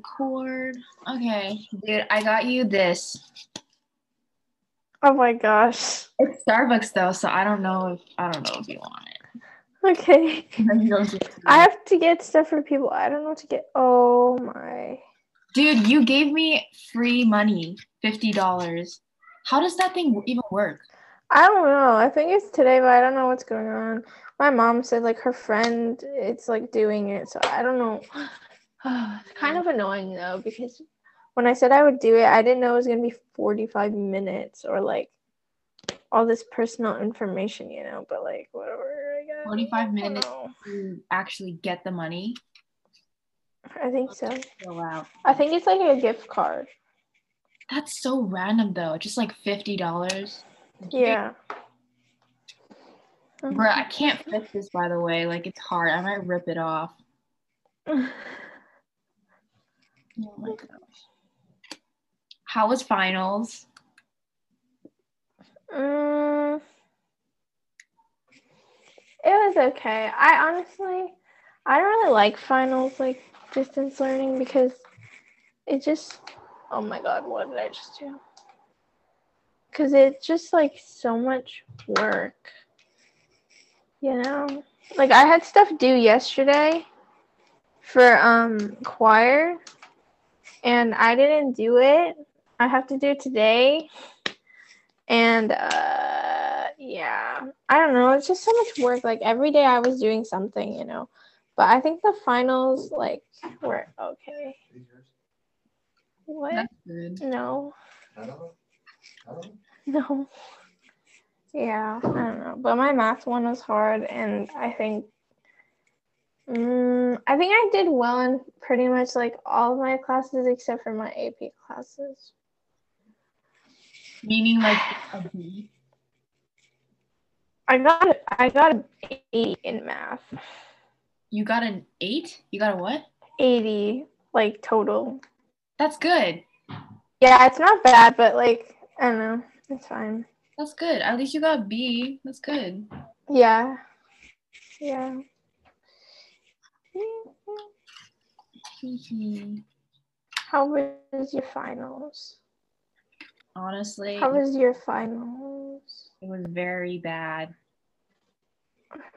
record. Okay, dude, I got you this. Oh my gosh. It's Starbucks though, so I don't know if I don't know if you want it. Okay. You don't get to I have to get stuff for people. I don't know what to get. Oh my. Dude, you gave me free money, fifty dollars. How does that thing even work? I don't know. I think it's today, but I don't know what's going on. My mom said like her friend it's like doing it, so I don't know. it's kind of annoying though because when I said I would do it, I didn't know it was gonna be 45 minutes or like all this personal information, you know, but like whatever. I guess. 45 minutes to actually get the money. I think so. Fill out. I think it's like a gift card. That's so random though. Just like fifty dollars. Yeah. Bro, I can't fit this by the way. Like it's hard. I might rip it off. Gosh. How was finals? Mm, it was okay. I honestly, I don't really like finals, like distance learning, because it just, oh my god, what did I just do? Because it's just like so much work. You know? Like I had stuff due yesterday for um choir and I didn't do it. I have to do it today. And uh yeah, I don't know, it's just so much work. Like every day I was doing something, you know. But I think the finals like were okay. What? No. I don't know. I don't know. No. Yeah, I don't know. But my math one was hard, and I think, mm, I think I did well in pretty much like all of my classes except for my AP classes. Meaning like a B. I got I got an 80 in math. You got an eight? You got a what? 80 like total. That's good. Yeah, it's not bad, but like I don't know, it's fine. That's good. At least you got a B. That's good. Yeah. Yeah. How was your finals? Honestly, How was your finals? it was very bad.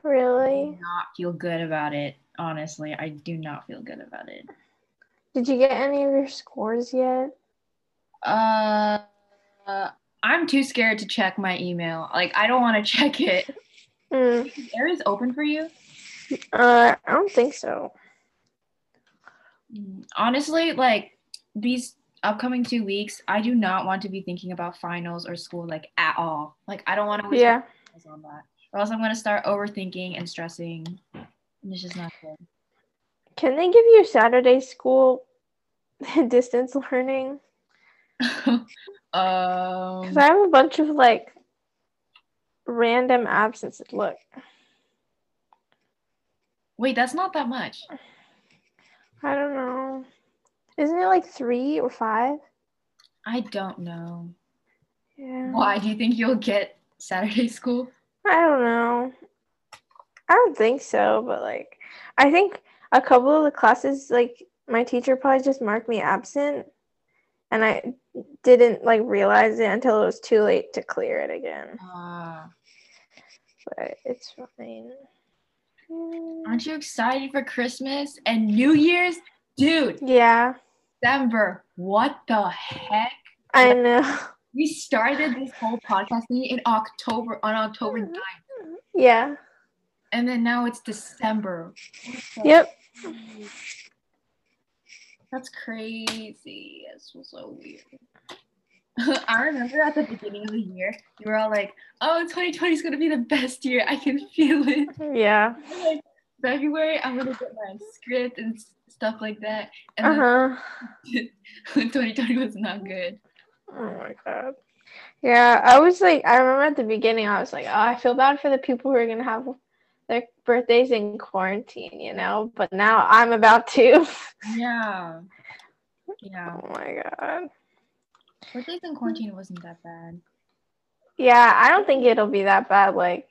Really? I do not feel good about it. Honestly, I do not feel good about it. Did you get any of your scores yet? Uh, uh, I'm too scared to check my email. Like, I don't want to check it. Mm, Area's open for you? uh, I don't think so. Honestly, like these upcoming two weeks, I do not want to be thinking about finals or school like at all. Like, I don't want to waste Yeah. on that, or else I'm gonna start overthinking and stressing, and it's just not good. Can they give you Saturday school distance learning? um, Because I have a bunch of like random absences. Look, wait, that's not that much. I don't know. Isn't it like three or five? I don't know. Yeah. Why do you think you'll get Saturday school? I don't know. I don't think so, but like, I think a couple of the classes, like, my teacher probably just marked me absent, and I didn't like realize it until it was too late to clear it again. Uh, But it's fine. Aren't you excited for Christmas and New Year's, dude? Yeah, December. What the heck? I know. We started this whole podcast thing in October on October mm-hmm. 9th, Yeah. and then now it's December. Yep. That's crazy. This was so weird. I remember at the beginning of the year, you were all like, "Oh, 2020 is gonna be the best year. I can feel it." Yeah. February, I'm gonna get my script and stuff like that, and Uh then huh. 2020 was not good. Oh my god. Yeah, I was like, I remember at the beginning, I was like, oh, I feel bad for the people who are gonna have their birthdays in quarantine, you know. But now I'm about to. Yeah, yeah. oh my god. Birthdays in quarantine wasn't that bad. Yeah, I don't think it'll be that bad. Like,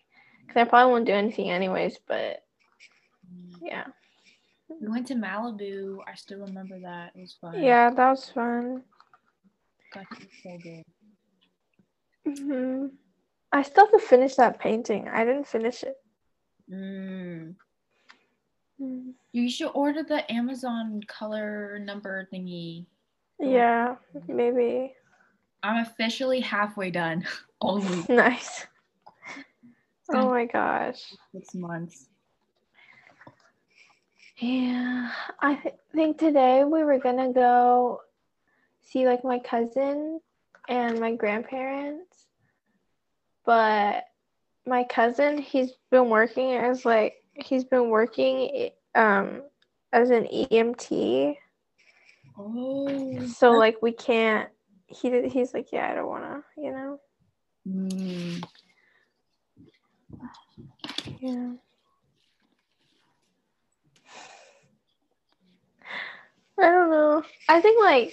cause I probably won't do anything anyways. But yeah, We went to Malibu. I still remember that. It was fun. Yeah, that was fun. Got to eat so good. hmm I still have to finish that painting. I didn't finish it. Mm. Mm. You should order the Amazon color number thingy. Yeah, maybe. I'm officially halfway done. Only Nice. Oh my gosh. six months. Yeah, I th- think today we were gonna go see like my cousin and my grandparents, but my cousin he's been working as like he's been working um as an EMT, Oh. so like we can't. He did- he's like yeah I don't wanna you know Mm. yeah. I don't know. I think like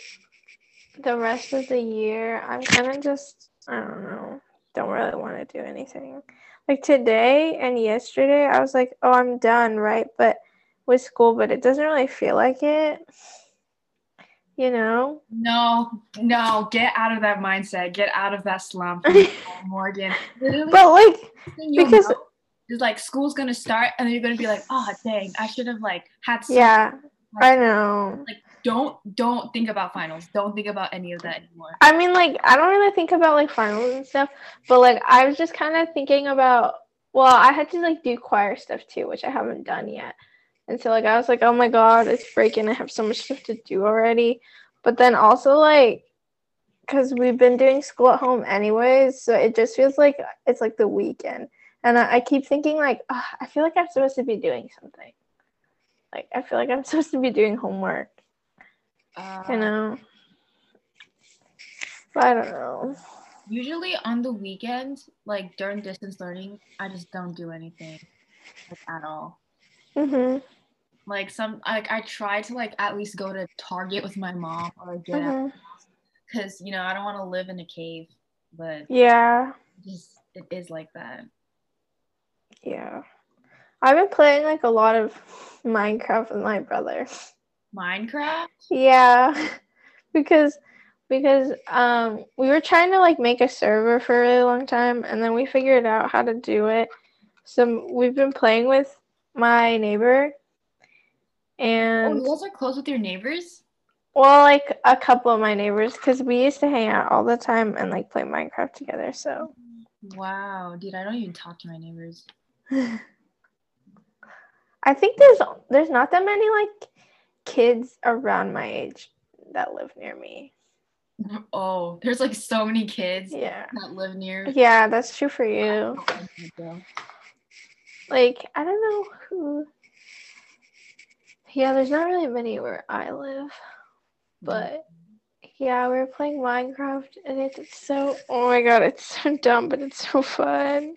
the rest of the year, I'm kind of just, I don't know, don't really want to do anything. Like today and yesterday, I was like, oh, I'm done, right? But with school, but it doesn't really feel like it. You know? No, no, get out of that mindset. Get out of that slump, Morgan. Literally, But like, because- is like school's gonna start, and then you're gonna be like, oh dang, I should have like had. Some. yeah, I know. Like don't don't think about finals. Don't think about any of that anymore. I mean, like, I don't really think about like finals and stuff, but like, I was just kind of thinking about. Well, I had to like do choir stuff too, which I haven't done yet, and so like I was like, oh my god, it's breaking. I have so much stuff to do already. But then also like, because we've been doing school at home anyways, so it just feels like it's like the weekend, and I, I keep thinking like, "Ugh, I feel like I'm supposed to be doing something. Like I feel like I'm supposed to be doing homework, Uh, you know. But I don't know. Usually on the weekends, like during distance learning, I just don't do anything like, at all. Mm-hmm. Like some, like I try to like at least go to Target with my mom or like, get out Mhm. because you know I don't want to live in a cave, but Yeah. just it is like that. Yeah. I've been playing like a lot of Minecraft with my brother. Minecraft. Yeah. because because um we were trying to like make a server for a really long time and then we figured out how to do it. So we've been playing with my neighbor Oh, and you guys are close with your neighbors. well like a couple of my neighbors because we used to hang out all the time and like play Minecraft together. So Wow, dude, I don't even talk to my neighbors. I think there's there's not that many like kids around my age that live near me. Oh, there's like so many kids Yeah. that live near. Yeah, that's true for you. Like, I don't know who. Yeah, there's not really many where I live. But yeah, we are playing Minecraft and it's so oh my god, it's so dumb, but it's so fun.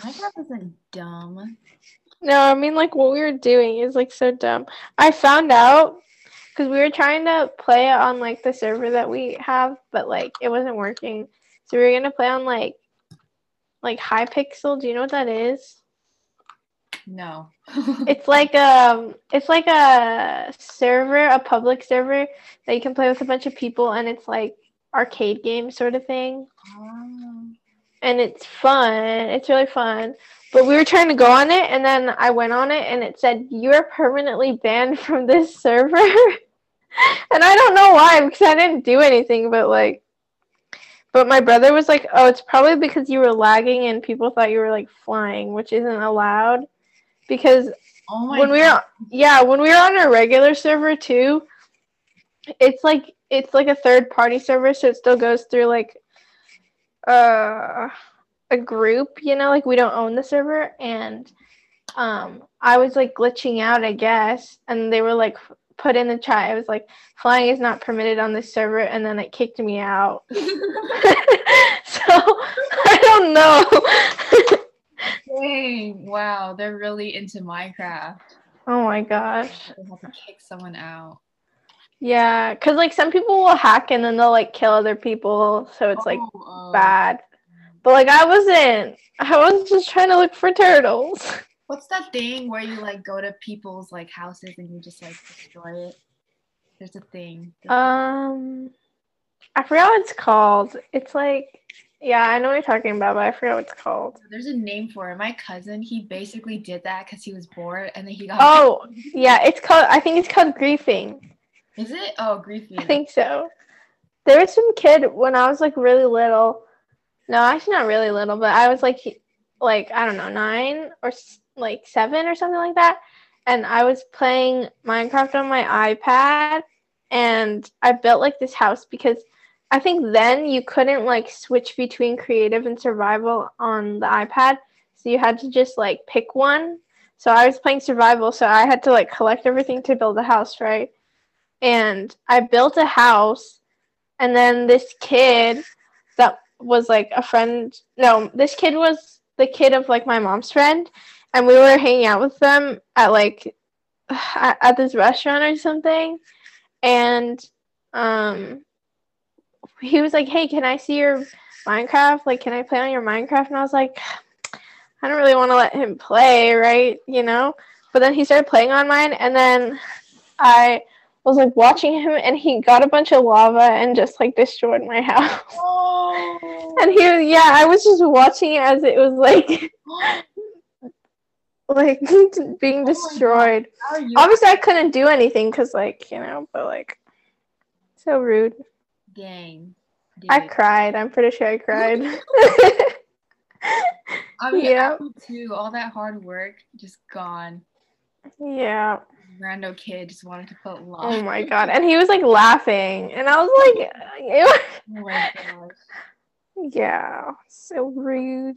Minecraft isn't dumb. No, I mean like what we were doing is like so dumb. I found out because we were trying to play on like the server that we have, but like it wasn't working. So we were gonna play on like like Hypixel. Do you know what that is? No. It's like um it's like a server, a public server that you can play with a bunch of people and it's like arcade game sort of thing. Um, and it's fun. It's really fun. But we were trying to go on it, and then I went on it, and it said you are permanently banned from this server. and I don't know why, because I didn't do anything. But like, but my brother was like, "Oh, it's probably because you were lagging, and people thought you were like flying, which isn't allowed." Because oh when we were yeah when we were on a regular server too it's like it's like a third party server so it still goes through like uh a group you know like we don't own the server and um i was like glitching out i guess and they were like put in the chat I was like flying is not permitted on this server and then it kicked me out so i don't know Dang, wow, they're really into Minecraft. oh my gosh They have to kick someone out. Yeah, because like some people will hack and then they'll like kill other people, so it's like Oh, oh. bad. But like I wasn't. I was just trying to look for turtles. What's that thing where you like go to people's like houses and you just like destroy it? There's a thing. Um, I forgot what it's called. It's like, yeah, I know what you're talking about, but I forgot what it's called. There's a name for it. My cousin, he basically did that because he was bored and then he got. Oh, yeah, it's called. I think it's called griefing. Is it? Oh, griefing. I think so. There was some kid when I was like really little. No, actually not really little, but I was like, like I don't know, nine or like seven or something like that, and I was playing Minecraft on my iPad, and I built like this house because I think then you couldn't like switch between creative and survival on the iPad, so you had to just like pick one. So I was playing survival, so I had to like collect everything to build a house, right? And I built a house and then this kid that was like a friend no this kid was the kid of like my mom's friend and we were hanging out with them at like at, at this restaurant or something and um he was like hey can i see your minecraft? Like can i play on your minecraft? And i was like i don't really want to let him play right? You know? But then he started playing on mine and then i was like watching him and he got a bunch of lava and just like destroyed my house. Oh. And he was yeah, I was just watching it as it was like like being oh destroyed. How are you? Obviously I couldn't do anything cuz like, you know, but like so rude. Dang. I cried. I'm pretty sure I cried. I mean, Yeah. Too. All that hard work just gone. yeah. Rando kid just wanted to put love. Oh my god. And he was like laughing and I was like was- Oh my gosh. yeah, so rude.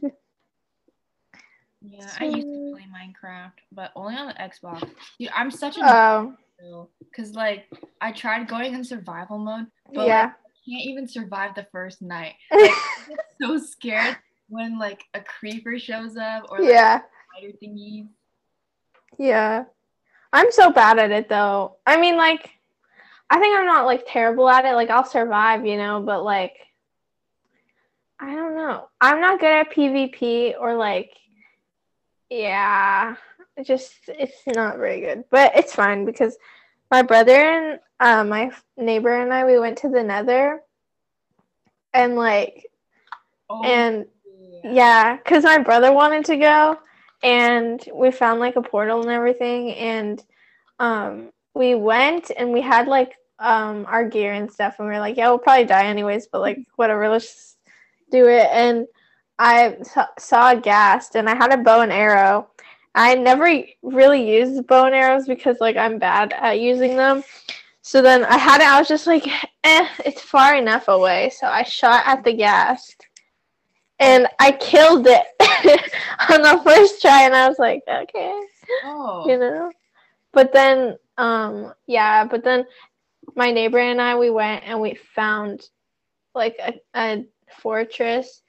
Yeah, I used to play Minecraft, but only on the Xbox. Dude, I'm such a Oh, because like I tried going in survival mode, but yeah. like, I can't even survive the first night. Like, so scared when like a creeper shows up or like yeah. spider thingies. Yeah. I'm so bad at it though. I mean like I think I'm not like terrible at it. Like I'll survive, you know, but like I don't know. I'm not good at PvP or like yeah, it just it's not very good. But it's fine because my brother and uh, my neighbor and I we went to the Nether and like Oh, and yeah. yeah, because my brother wanted to go, and we found like a portal and everything, and um, we went and we had like um our gear and stuff, and we were like, yeah, we'll probably die anyways, but like whatever, let's do it. And I saw a ghast, and I had a bow and arrow. I never really used bow and arrows because like I'm bad at using them. So then I had it. I was just like, eh, it's far enough away. So I shot at the ghast and I killed it on the first try, and I was like, okay, Oh, you know. But then, um, yeah, but then my neighbor and I we went and we found like a, a fortress,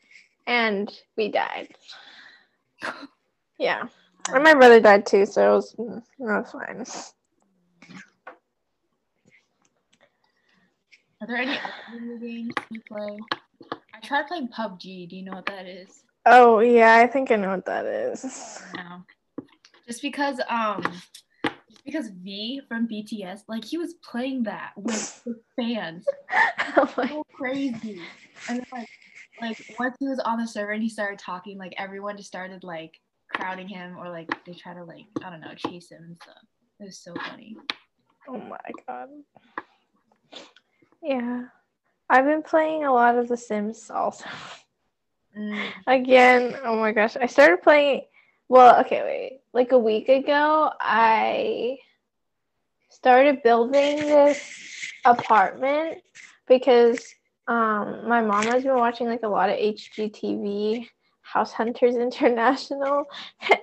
and we died. Yeah, and my brother died too, so it was, it was fine. are there any other games you play? I tried playing PUBG. Do you know what that is? Oh yeah, I think I know what that is. No. Just because um just because V from BTS, like he was playing that with his fans. oh So crazy. And then like like once he was on the server and he started talking, like everyone just started like crowding him or like they try to like, I don't know, chase him and stuff. It was so funny. Oh my god. Yeah. I've been playing a lot of The Sims also. Mm. Again, oh my gosh. I started playing well, okay, wait. Like a week ago, I started building this apartment because um my mom has been watching like a lot of HGTV, House Hunters International,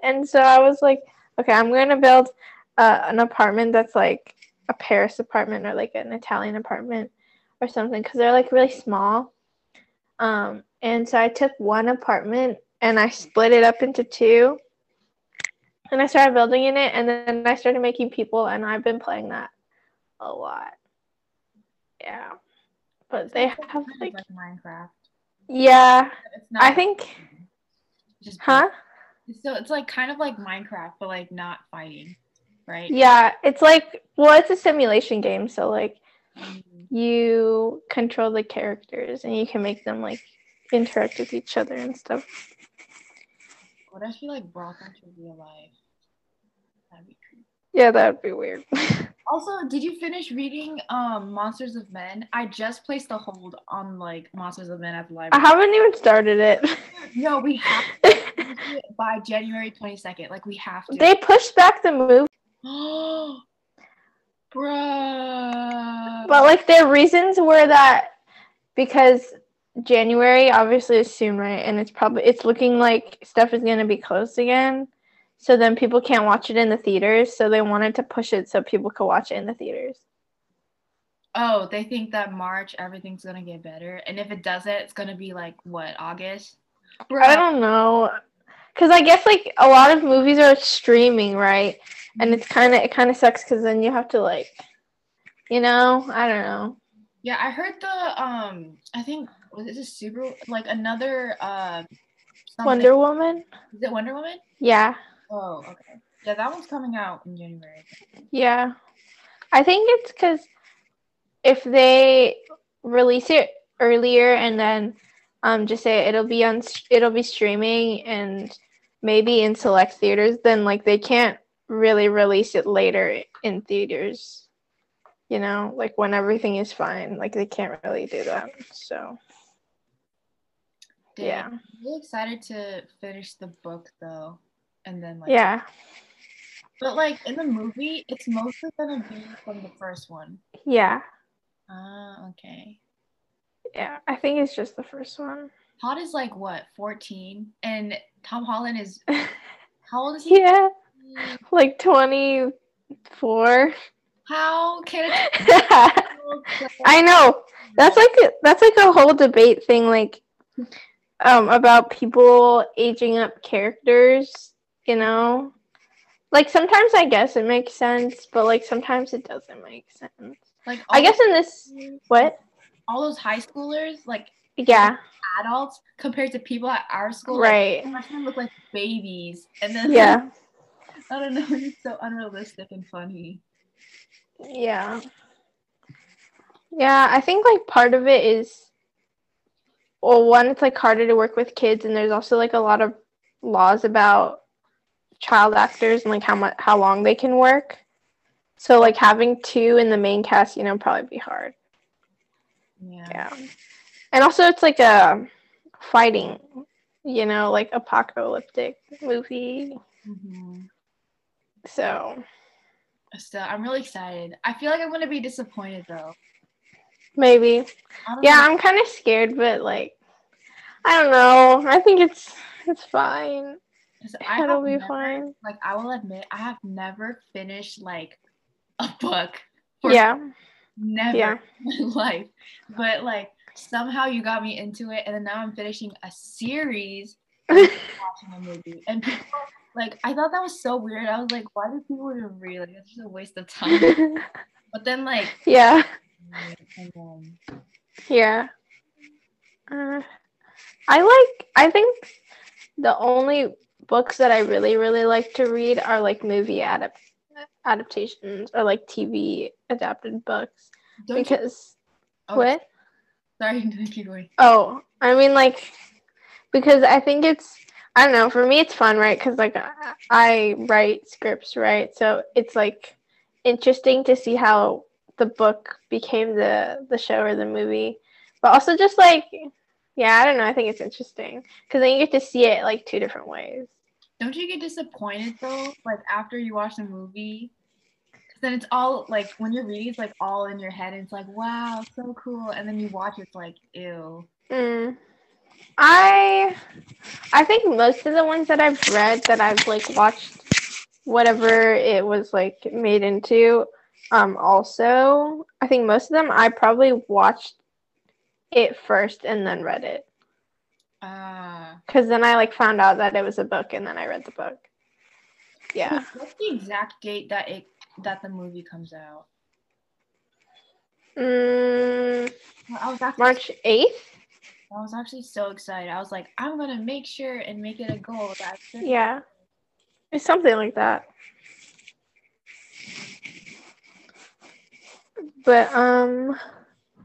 and so I was like, okay, I'm going to build uh, an apartment that's like a Paris apartment or like an Italian apartment or something because they're like really small. Um, and so I took one apartment and I split it up into two. And I started building in it, and then I started making people, and I've been playing that a lot. Yeah, but they have like like Minecraft. yeah. It's not I think just huh? So it's like kind of like Minecraft, but like not fighting, right? Yeah, it's like well, it's a simulation game, so like. You control the characters and you can make them like interact with each other and stuff. What if you like brought them to real life? That'd be creepy. Yeah, that would be weird. Also, did you finish reading um Monsters of Men? I just placed a hold on like Monsters of Men at the library. I haven't even started it. no, we have to by January 22nd. Like we have to. they pushed back the movie, Oh, bruh. but like their reasons were that because January obviously is soon, right? And it's probably it's looking like stuff is gonna be closed again. So then people can't watch it in the theaters. So they wanted to push it so people could watch it in the theaters. oh, they think that March everything's gonna get better, and if it doesn't, it's gonna be like what August. I don't know. Cause I guess like a lot of movies are streaming, right? And it's kind of it kind of sucks because then you have to like, you know, I don't know. Yeah, I heard the um. I think was it a super like another uh. something- Wonder Woman. Is it Wonder Woman? Yeah, Oh, okay. Yeah, that one's coming out in January. yeah. I think it's because if they release it earlier and then um just say it'll be on it'll be streaming and maybe in select theaters, then like they can't really release it later in theaters. You know, like when everything is fine, like they can't really do that. So yeah, I'm really excited to finish the book though, and then like yeah, But like in the movie, it's mostly gonna be from the first one. yeah, Ah, okay. yeah. I think it's just the first one. Todd is like what, 14? And Tom Holland is how old is he? yeah, like twenty four. How can I know. That's like a, that's like a whole debate thing like um about people aging up characters, you know? Like sometimes I guess it makes sense, but like sometimes it doesn't make sense. like I guess in this what? all those high schoolers, like Yeah, adults, compared to people at our school, like, right. Oh, freshmen look like babies. And then Yeah. I don't know, it's so unrealistic and funny. Yeah. Yeah, I think like part of it is well, one, it's like harder to work with kids, and there's also like a lot of laws about child actors and like how much how long they can work. So like having two in the main cast, you know, probably be hard. Yeah. Yeah. And also it's like a fighting, you know, like apocalyptic movie. Mhm. So So I'm really excited. I feel like I'm gonna be disappointed though. maybe. Yeah, know. I'm kind of scared, but like, I don't know. I think it's it's fine. It'll be never- fine. Like I will admit, I have never finished like a book. for Yeah, Never Yeah. in life. But like somehow you got me into it, and then now I'm finishing a series, watching a movie, and people like I thought that was so weird. I was like, why do people even read? Like it's just a waste of time. But then like, yeah, then yeah. Uh, I like. I think the only books that I really, really like to read are like movie adapt adaptations or like TV adapted books don't you, because oh, what? Sorry, keep going. Oh, I mean, like, because I think it's, I don't know, for me, it's fun, right? Because, like, I, write scripts, right? So it's, like, interesting to see how the book became the, the show or the movie. But also, just, like, yeah, I don't know. I think it's interesting because then you get to see it, like, two different ways. Don't you get disappointed though, like after you watch the movie? 'Cause then it's all like when you're reading, it's like all in your head. And it's like, wow, so cool. And then you watch, it's like, ew. Mm. I I think most of the ones that I've read that I've like watched whatever it was like made into um also I think most of them I probably watched it first and then read it Ah. cuz then I like found out that it was a book and then I read the book. Yeah. What's the exact date that it that the movie comes out? Mm, Well, I was actually March 8th? I was actually so excited. I was like, I'm gonna make sure and make it a goal Yeah. It's something like that. But um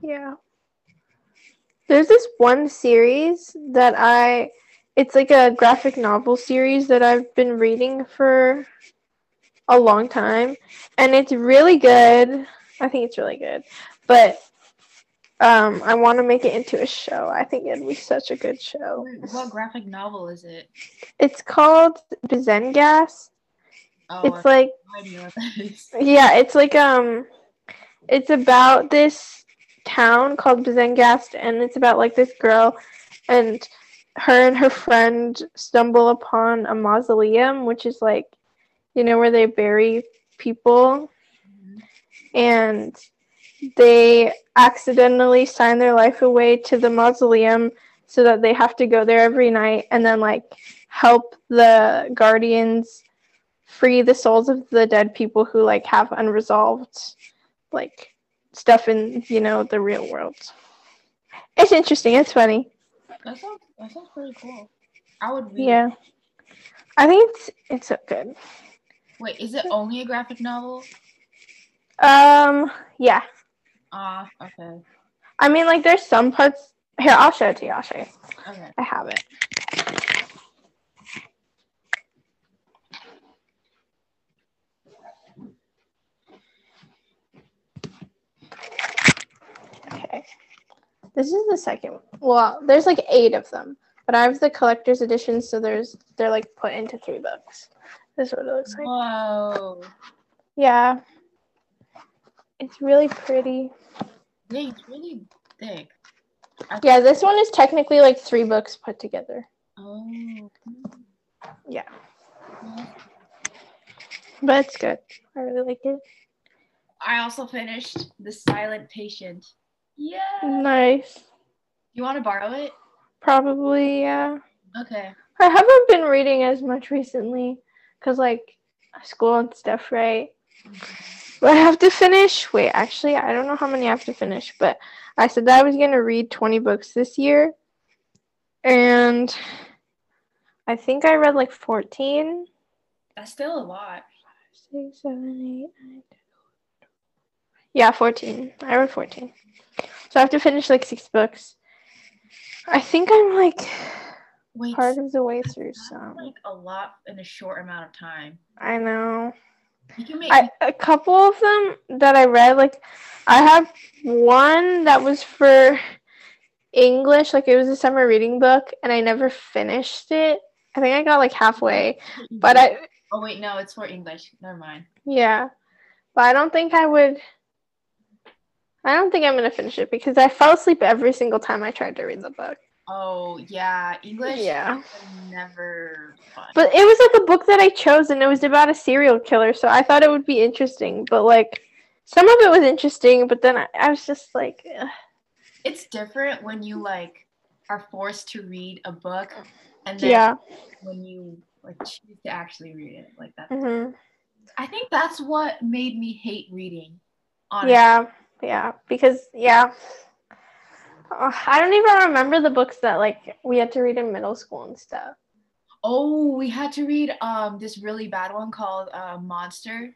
yeah. There's this one series that I it's like a graphic novel series that I've been reading for a long time and it's really good. I think it's really good. But um I want to make it into a show. I think it'd be such a good show. What graphic novel is it? It's called Zengas. Oh, It's I like no idea what that is. Yeah, it's like um it's about this town called Bazengast and it's about like this girl and her and her friend stumble upon a mausoleum which is like you know where they bury people. And they accidentally sign their life away to the mausoleum so that they have to go there every night and then like help the guardians free the souls of the dead people who like have unresolved like stuff in you know the real world. It's interesting. It's funny. That sounds that sounds pretty cool. I would read. yeah. i think it's it's so good Wait, is it only a graphic novel? um yeah. Ah, okay, i mean like there's some parts. Here i'll show it to you. I'll show you. Okay. i have it. Okay. This is the second one. well there's like eight of them but i have the collector's edition so there's they're like put into three books this is what it looks like Whoa, yeah it's really pretty they it's really thick. I- yeah this one is technically like three books put together Oh. yeah well, but it's good i really like it I also finished The Silent Patient. Yeah. nice You want to borrow it? probably yeah Okay. I haven't been reading as much recently because, like, school and stuff, right? But I have to finish. Wait, actually, I don't know how many I have to finish, but I said that I was going to read 20 books this year. And I think I read like 14. That's still a lot. Six, seven, eight, nine, 10. Yeah, 14. I read 14. So I have to finish like six books. I think I'm like Wait, part of the way through some. like a lot in a short amount of time. I know. You can make I a couple of them that I read, like I have one that was for English, like it was a summer reading book, and I never finished it. I think I got like halfway, but I Oh wait, no, it's for English. Never mind. yeah, but I don't think I would. I don't think I'm gonna finish it because I fell asleep every single time I tried to read the book. Oh yeah, English. Yeah. Never fun. But it was like a book that I chose, and it was about a serial killer, so I thought it would be interesting. But like, some of it was interesting, but then I, I was just like, ugh. it's different when you like are forced to read a book, and then yeah, when you like choose to actually read it like that. hmm I think that's what made me hate reading. Honestly. yeah, yeah. Because yeah, Ugh, I don't even remember the books that like we had to read in middle school and stuff. Oh, we had to read um this really bad one called uh, Monster,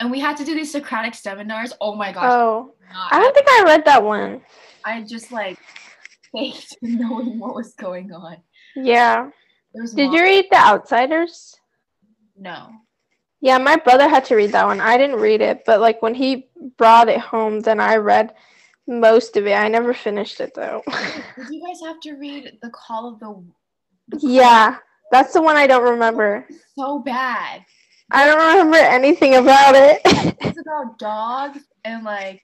and we had to do these Socratic seminars. Oh my gosh! Oh, I don't think I read that one. I just like faked knowing what was going on. Yeah. Did mon- you read The Outsiders? No. Yeah, my brother had to read that one. I didn't read it, but like when he brought it home, then I read most of it. I never finished it though. Did you guys have to read the Call of the? the Call- yeah, that's the one I don't remember. So bad. I don't remember anything about it. It's about dogs and like,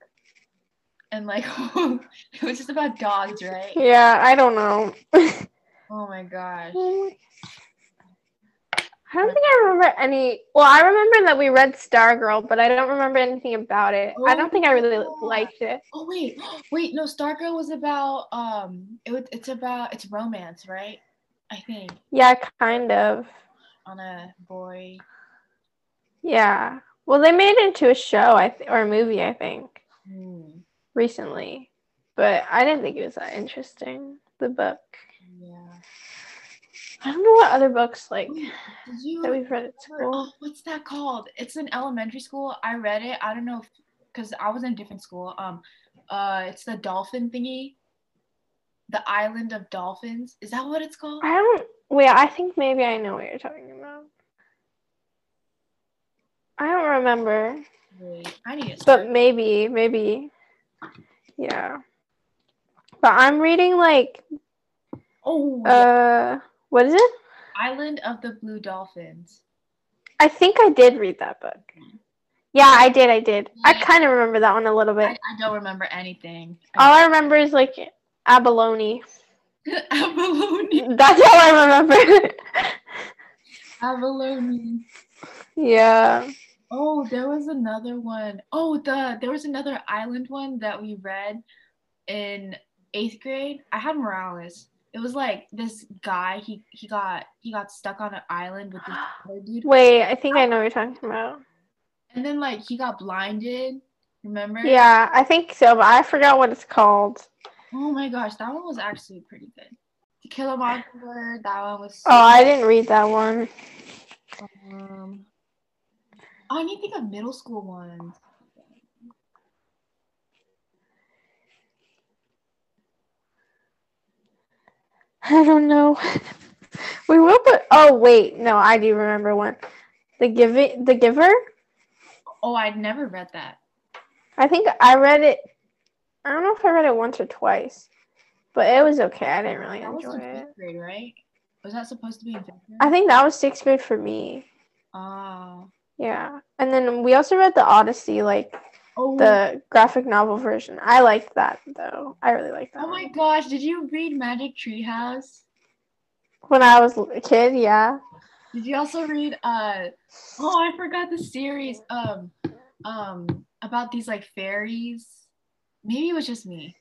and like, it was just about dogs, right? yeah, I don't know. Oh my gosh. I don't think I remember any. Well, I remember that we read Stargirl, but I don't remember anything about it. I don't think I really Oh, liked it. Oh wait, wait, no, Stargirl was about um, it was it's about it's romance, right? I think Yeah, kind of. on a boy. Yeah. Well, they made it into a show, I th- or a movie, I think, Hmm. recently, but I didn't think it was that interesting. the book. I don't know what other books like Did you that we've read at school. oh, what's that called? It's in elementary school. I read it. I don't know because I was in a different school. Um, uh, it's the dolphin thingy. The island of dolphins. Is that what it's called? I don't. Wait, I think maybe I know what you're talking about. I don't remember, Wait, I need but maybe, maybe, yeah. But I'm reading like, oh, yeah. What is it? Island of the Blue Dolphins. I think I did read that book. Yeah, I did. I did. I kind of remember that one a little I, bit. I don't remember anything. All I remember is like abalone. Abalone. That's all I remember. Abalone. yeah. Oh, there was another one. Oh, the there was another island one that we read in eighth grade. I had Morales. It was like this guy. He he got he got stuck on an island with this other dude, Wait, I think I know what you're talking about. and then like he got blinded. Remember? Yeah, I think so, but I forgot what it's called. Oh my gosh, that one was actually pretty good. To Kill a Mockingbird. That one was. So Oh, I didn't read that one. Um, oh, I need to think of middle school ones. I don't know. we will put. Oh wait, no, I do remember one. The giving, the giver. Oh, I'd never read that. I think I read it. I don't know if I read it once or twice, but it was okay. I didn't really That was enjoy in it. fifth grade, right? Was that supposed to be in fifth grade? I think that was sixth grade for me. Oh. Yeah, and then we also read the Odyssey, like Oh, the graphic novel version. I liked that though. I really liked that. oh my gosh, did you read Magic Treehouse? When I was a kid, yeah. Did you also read uh oh I forgot the series um um about these like fairies? Maybe it was just me.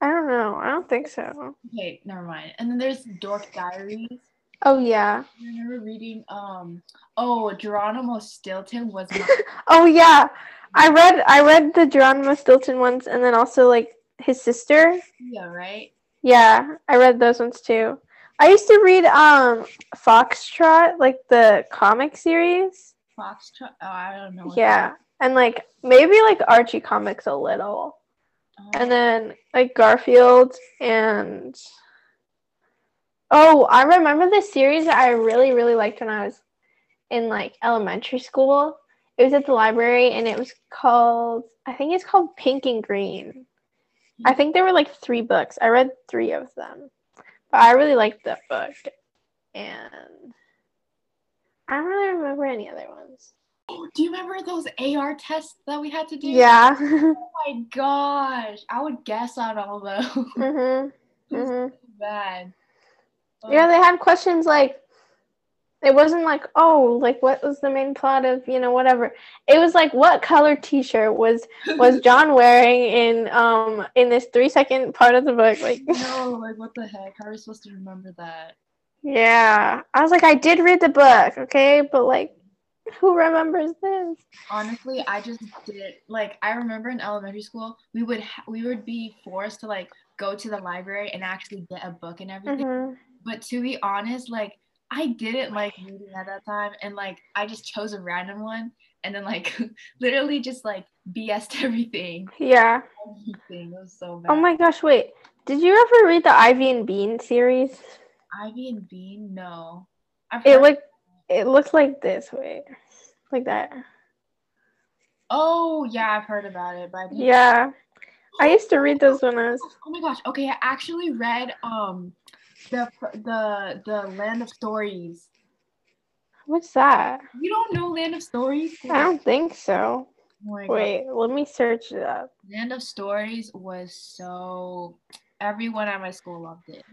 I don't know. I don't think so. Okay, never mind. And then there's Dork Diaries. Oh yeah. I remember reading um oh Geronimo Stilton was my Oh yeah. I read I read the Geronimo Stilton ones and then also like his sister. yeah, right? Yeah, I read those ones too. I used to read um Foxtrot, like the comic series. Foxtrot. Oh, I don't know. Yeah. And like maybe like Archie comics a little. that- And then like Garfield and Oh, I remember the series that I really, really liked when I was in like elementary school. It was at the library and it was called I think it's called Pink and Green. I think there were like three books. I read three of them. But I really liked that book. And I don't really remember any other ones. Oh, do you remember those AR tests that we had to do? Yeah. Oh my gosh, I would guess on all those. mhm. Was Mhm. so bad. Yeah, they had questions like it wasn't like, oh, like what was the main plot of, you know, whatever. It was like what color t-shirt was was John wearing in um in this 3 second part of the book like no, like what the heck? How are we supposed to remember that? Yeah. I was like I did read the book, okay? But like who remembers this? Honestly, I just did like I remember in elementary school we would ha- we would be forced to like go to the library and actually get a book and everything. Mhm. But to be honest, like I didn't like reading at that time, and like I just chose a random one, and then like literally just like BS'd everything. Yeah. Everything it was so bad. Oh my gosh, wait. Did you ever read the Ivy and Bean series? Ivy and Bean, no. I've It looked it looked like this way. Like that. Oh yeah, I've heard about it, but Yeah. I used to read those when I was Oh my gosh. Okay, I actually read um the the the Land of Stories. What's that? You don't know Land of Stories? I don't think so. Oh my God. Wait, let me search it up. Land of Stories was so everyone at my school loved it.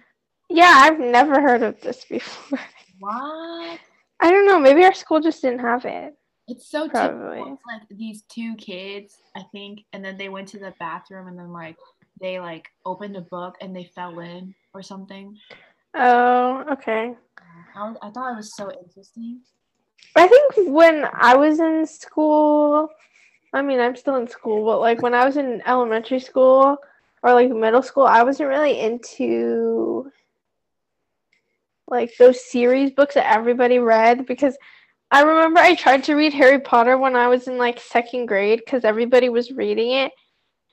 Yeah, I've never heard of this before. What? I don't know. Maybe our school just didn't have it. It's so Probably. typical. It's like these two kids, I think, and then they went to the bathroom and then like they like opened a book and they fell in or something. Oh, okay. I, was, I thought it was so interesting. I think when I was in school, I mean, I'm still in school, but like when I was in elementary school, or like middle school, I wasn't really into like those series books that everybody read because I remember I tried to read Harry Potter when I was in like second grade because everybody was reading it.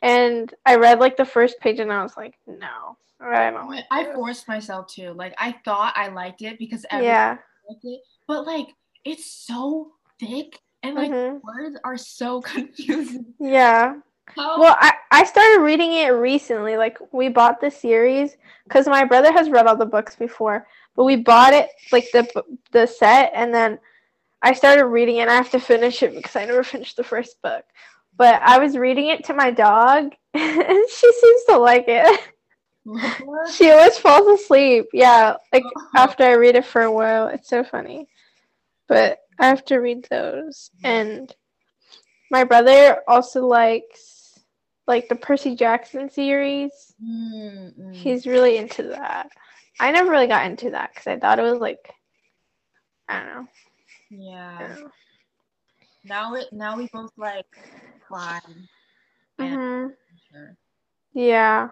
And I read like the first page and I was like, no, I don't like I forced myself to. Like I thought I liked it because everyone Yeah. liked it, but like it's so thick and like Mhm. words are so confusing. Yeah. Well, I, I started reading it recently. Like, we bought the series because my brother has read all the books before, but we bought it, like, the, the set, and then I started reading it, and I have to finish it because I never finished the first book. But I was reading it to my dog, and she seems to like it. What? she always falls asleep. Yeah, like, after I read it for a while. It's so funny. But I have to read those. And my brother also likes like the Percy Jackson series. Mm, mm. He's really into that. I never really got into that because I thought it was like I don't know. I yeah. don't know. Now it now we both like and Mhm. Yeah.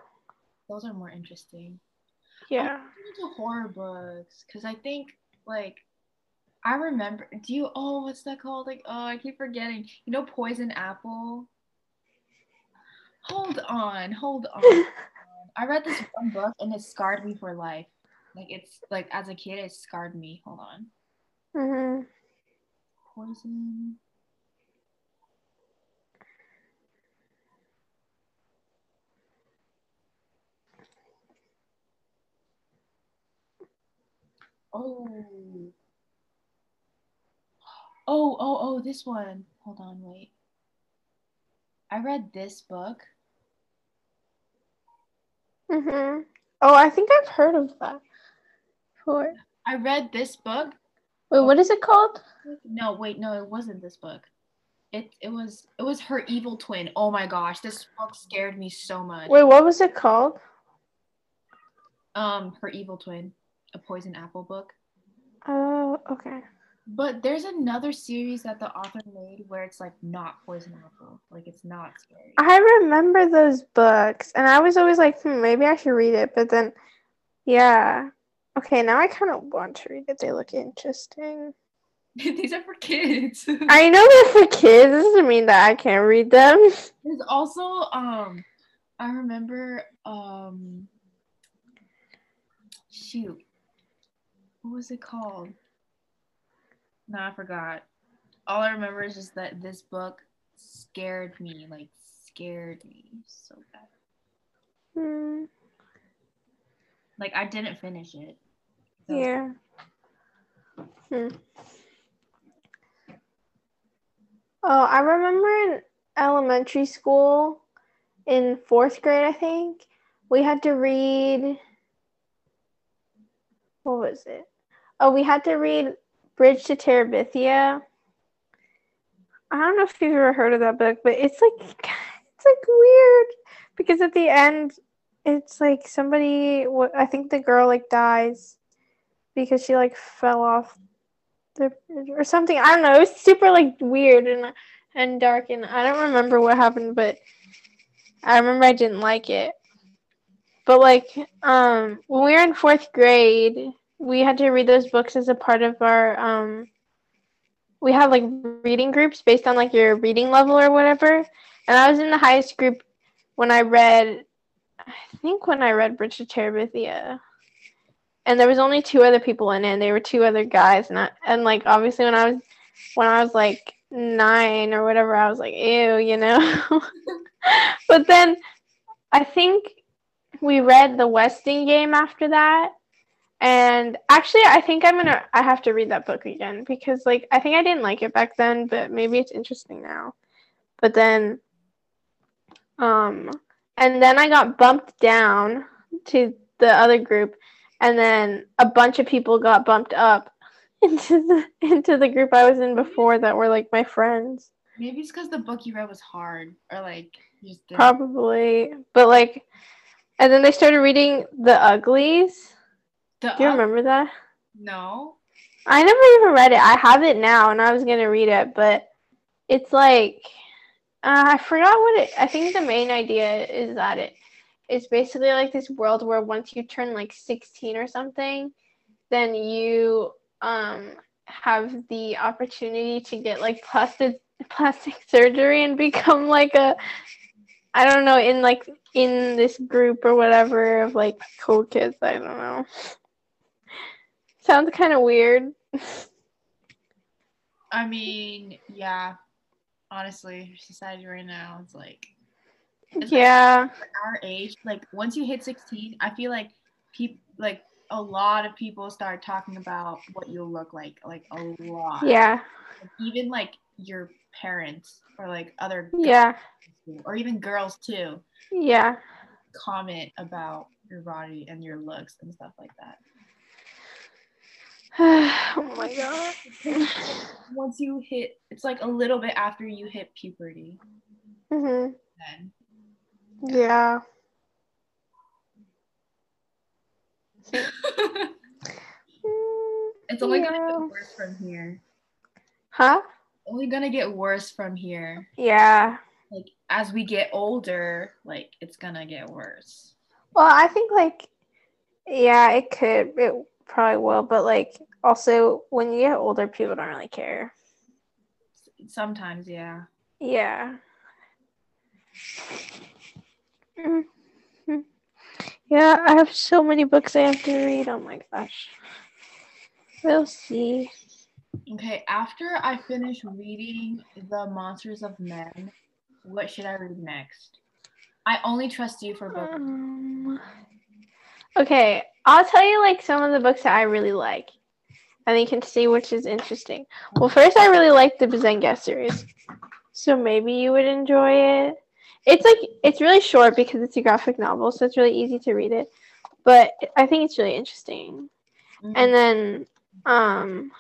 Those are more interesting. Yeah. Into horror books because I think like I remember. Do you? Oh, what's that called? Like, oh, I keep forgetting. You know, Poison Apple. Hold on, hold on. I read this one book and it scarred me for life. Like it's like as a kid, it scarred me. Hold on. Mhm. Poison. Oh. Oh, oh, oh, this one. Hold on, wait. I read this book. Mhm. Oh, I think I've heard of that. Before. I read this book. Wait, what is it called? No, wait, no, it wasn't this book. It it was it was her evil twin. Oh my gosh, this book scared me so much. Wait, what was it called? Um, her evil twin, a poison apple book. Oh, okay. But there's another series that the author made where it's like not poison apple, like it's not scary. I remember those books, and I was always like, hmm, maybe I should read it. But then, yeah. Okay, now I kind of want to read it. They look interesting. These are for kids. I know they're for kids. This doesn't mean that I can't read them. There's also um, I remember um, shoot, what was it called? No, I forgot. All I remember is just that this book scared me, like scared me so bad. Hmm, Like I didn't finish it. So- yeah. Hmm. Oh, I remember in elementary school, in fourth grade, I think, we had to read. What was it? Oh, we had to read Bridge to Terabithia. I don't know if you've ever heard of that book, but it's like it's like weird because at the end, it's like somebody I think the girl like dies because she like fell off the or something. I don't know. It was super like weird and and dark, and I don't remember what happened, but I remember I didn't like it. But like um when we were in fourth grade, we had to read those books as a part of our um we had like reading groups based on like your reading level or whatever. And I was in the highest group when I read I think when I read Bridge to Terabithia. And there was only two other people in it, and they were two other guys, and I, and like obviously when I was when I was like nine or whatever, I was like, ew, you know. but then I think we read the Westing game after that. And actually I think I'm gonna I have to read that book again because like I think I didn't like it back then, but maybe it's interesting now. But then um and then I got bumped down to the other group and then a bunch of people got bumped up into the into the group I was in before that were like my friends. Maybe it's because the book you read was hard, or like just Probably. But like and then they started reading The Uglies. Do you Up- remember that? No. I never even read it. I have it now and I was gonna read it, but it's like uh, I forgot what it I think the main idea is that it's basically like this world where once you turn like 16 or something, then you um have the opportunity to get like plastic plastic surgery and become like a I don't know in like in this group or whatever of like cool kids. I don't know. Sounds kind of weird. I mean, yeah. Honestly, society right now is like yeah. our age. Like once you hit 16, I feel like people like a lot of people start talking about what you'll look like. Like a lot. Yeah. Like, even like your parents or like other Yeah. or even girls too Yeah. comment about your body and your looks and stuff like that. oh my god. Once you hit, it's like a little bit after you hit puberty. hmm Then Yeah. it's only gonna get worse from here. Huh? Only gonna get worse from here. Yeah. Like as we get older, like it's gonna get worse. Well, I think like yeah, it could. It probably will, but like also when you get older, people don't really care. Sometimes, yeah. Yeah. Mhm. Yeah, I have so many books I have to read. Oh my gosh. We'll see. Okay, after I finish reading The Monsters of Men, what should I read next? I only trust you for books. Um, okay, I'll tell you like some of the books that I really like. And you can see which is interesting. Well, first, I really like the Bazenga series. So maybe you would enjoy it. It's like, it's really short because it's a graphic novel, so it's really easy to read it. But I think it's really interesting. Mhm. And then, um,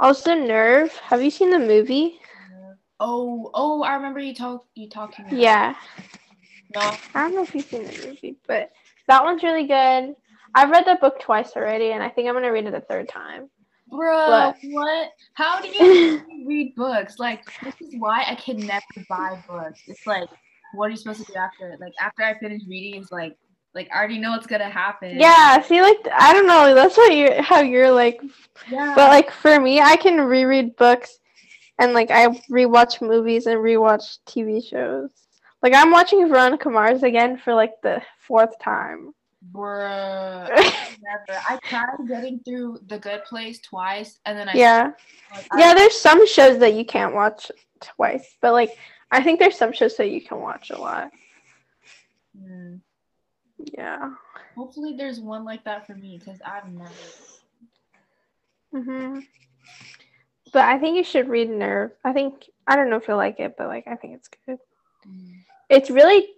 also Nerve. Have you seen the movie? oh, oh, I remember you talk you talking. about- Yeah. No, I don't know if you've seen the movie, but that one's really good. I've read the book twice already, and I think I'm gonna read it a third time. bro, What? what? How do you read books? Like, this is why I can never buy books. It's like, what are you supposed to do after? Like, after I finish reading, it's like, like I already know what's gonna happen. Yeah, see, like I don't know, that's what you how you're like. yeah. But like for me, I can reread books, and like I rewatch movies and rewatch TV shows. Like I'm watching Veronica Mars again for like the fourth time. Bruh. I tried getting through The Good Place twice, and then I yeah, like, I- yeah. There's some shows that you can't watch twice, but like I think there's some shows that you can watch a lot. Hmm. Yeah. Hopefully, there's one like that for me because I've never. hmm But I think you should read Nerve. I think I don't know if you'll like it, but like I think it's good. Hmm. It's really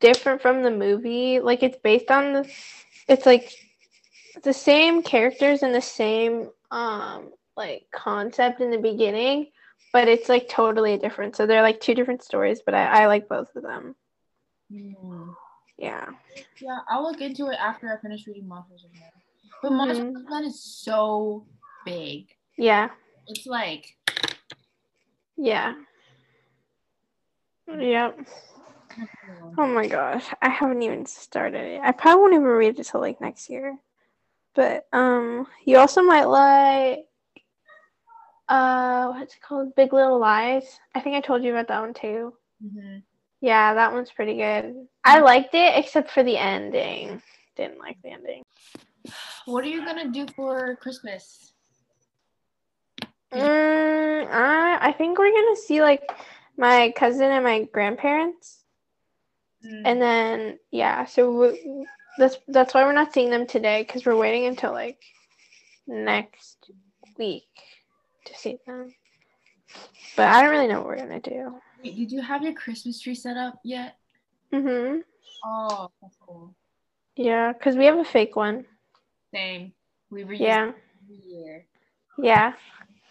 different from the movie. Like it's based on the it's like the same characters and the same um like concept in the beginning, but it's like totally different. So they're like two different stories, but I, I like both of them. Hmm. Yeah. Yeah, I'll look into it after I finish reading Monsters of Men. But Monsters Mhm. of Men is so big. Yeah. It's like Yeah. Yep. Oh my gosh, I haven't even started it. I probably won't even read it till like next year. But um, you also might like uh, what's it called? Big Little Lies. I think I told you about that one too. Mhm. Yeah, that one's pretty good. I liked it except for the ending. Didn't like the ending. What are you gonna do for Christmas? Mm, I I think we're gonna see like my cousin and my grandparents. Mm. And then yeah, so we, that's that's why we're not seeing them today because we're waiting until like next week to see them. But I don't really know what we're gonna do. Wait, did you have your Christmas tree set up yet? Mhm. Oh, that's cool. Yeah, because we have a fake one. Same. We reuse Yeah. every year. Yeah.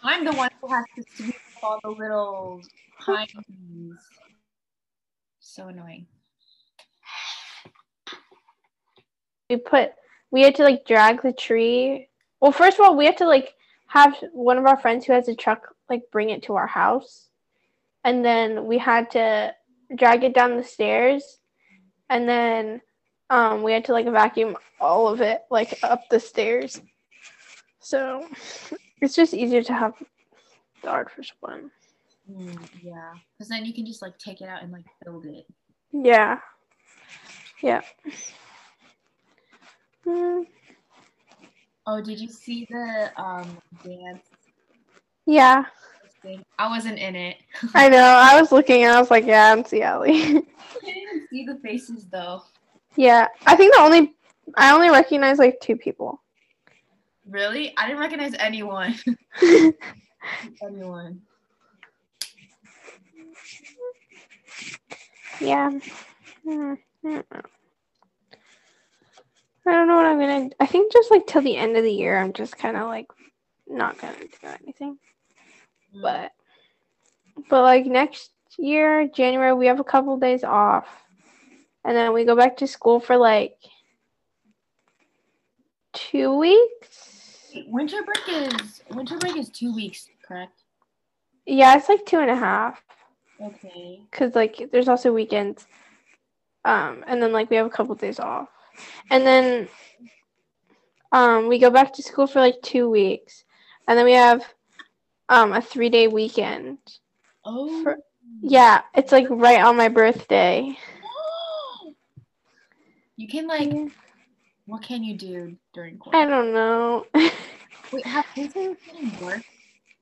I'm the one who has to sweep all the little pine trees. So annoying. We put we had to like drag the tree. Well, first of all, we had to like have one of our friends who has a truck like bring it to our house. And then we had to drag it down the stairs and then um, we had to like vacuum all of it like up the stairs. So it's just easier to have the artificial one. Mm, yeah, because then you can just like take it out and like build it. Yeah. Yeah. Mm, Oh, did you see the um dance yeah. I wasn't in it. I know. I was looking and I was like, yeah, I'm see Ellie. I didn't even see the faces though. yeah. I think the only I only recognize like two people. Really? I didn't recognize anyone. anyone. yeah. Mm, I don't know. I don't know what I'm gonna. I think just like till the end of the year, I'm just kind of like not gonna do anything. Mm. But but like next year, January, we have a couple days off, and then we go back to school for like two weeks. winter break is winter break is two weeks, correct? Yeah, it's like two and a half Okay. because like there's also weekends, um, and then like we have a couple days off, and then um we go back to school for like two weeks, and then we have um a three day weekend. Oh. For- Yeah, it's like right on my birthday. You can like, what can you do during I don't know. Wait, have places getting worse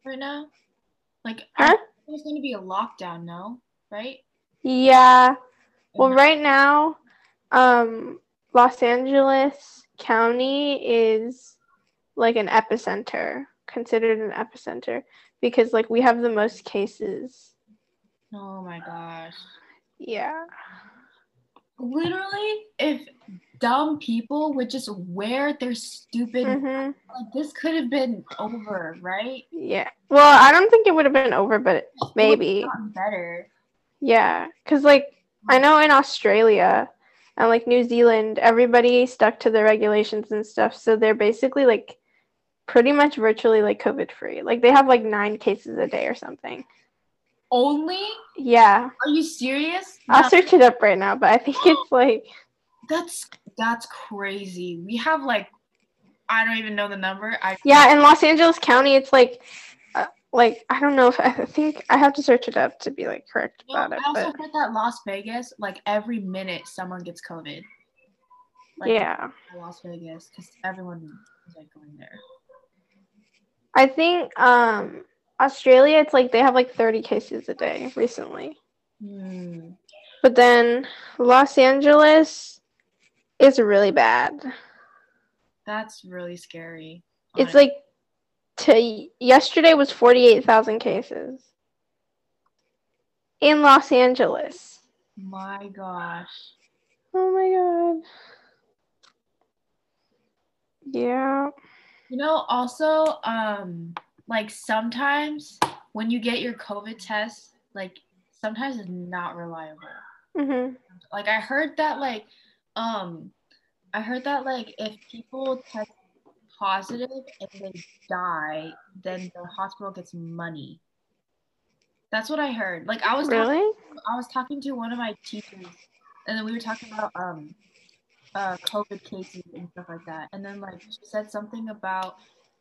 right now? Like, Huh? there's going to be a lockdown, no? Right? yeah. Well, right now, um, Los Angeles County is like an epicenter, considered an epicenter, because like we have the most cases. Oh my gosh. Yeah. Literally, if dumb people would just wear their stupid, hmm like this could have been over, right? Yeah. Well, I don't think it would have been over, but maybe. better. Yeah. Because like I know in Australia and like New Zealand, everybody stuck to the regulations and stuff, so they're basically like pretty much virtually like COVID free. Like they have like nine cases a day or something. Only? Yeah. Are you serious? I'll No, search it up right now, but I think it's like that's that's crazy. We have like, I don't even know the number. I yeah, in Los Angeles County, it's like like I don't know if I think I have to search it up to be like correct Well, about it, I also but heard that Las Vegas, like every minute, someone gets COVID. Like, yeah, Las Vegas, because everyone is like going there. I think um Australia, it's like they have like 30 cases a day recently, Hmm. but then Los Angeles is really bad. That's really scary. It's like to yesterday was 48,000 cases in Los Angeles. my gosh. Oh my god. Yeah. You know, also, um, like sometimes when you get your COVID test, like sometimes it's not reliable. hmm Like I heard that, like, um, I heard that like if people test positive and they die, then the hospital gets money. That's what I heard. Like I was talking Really? I was talking to one of my teachers, and then we were talking about um, uh, COVID cases and stuff like that. And then like she said something about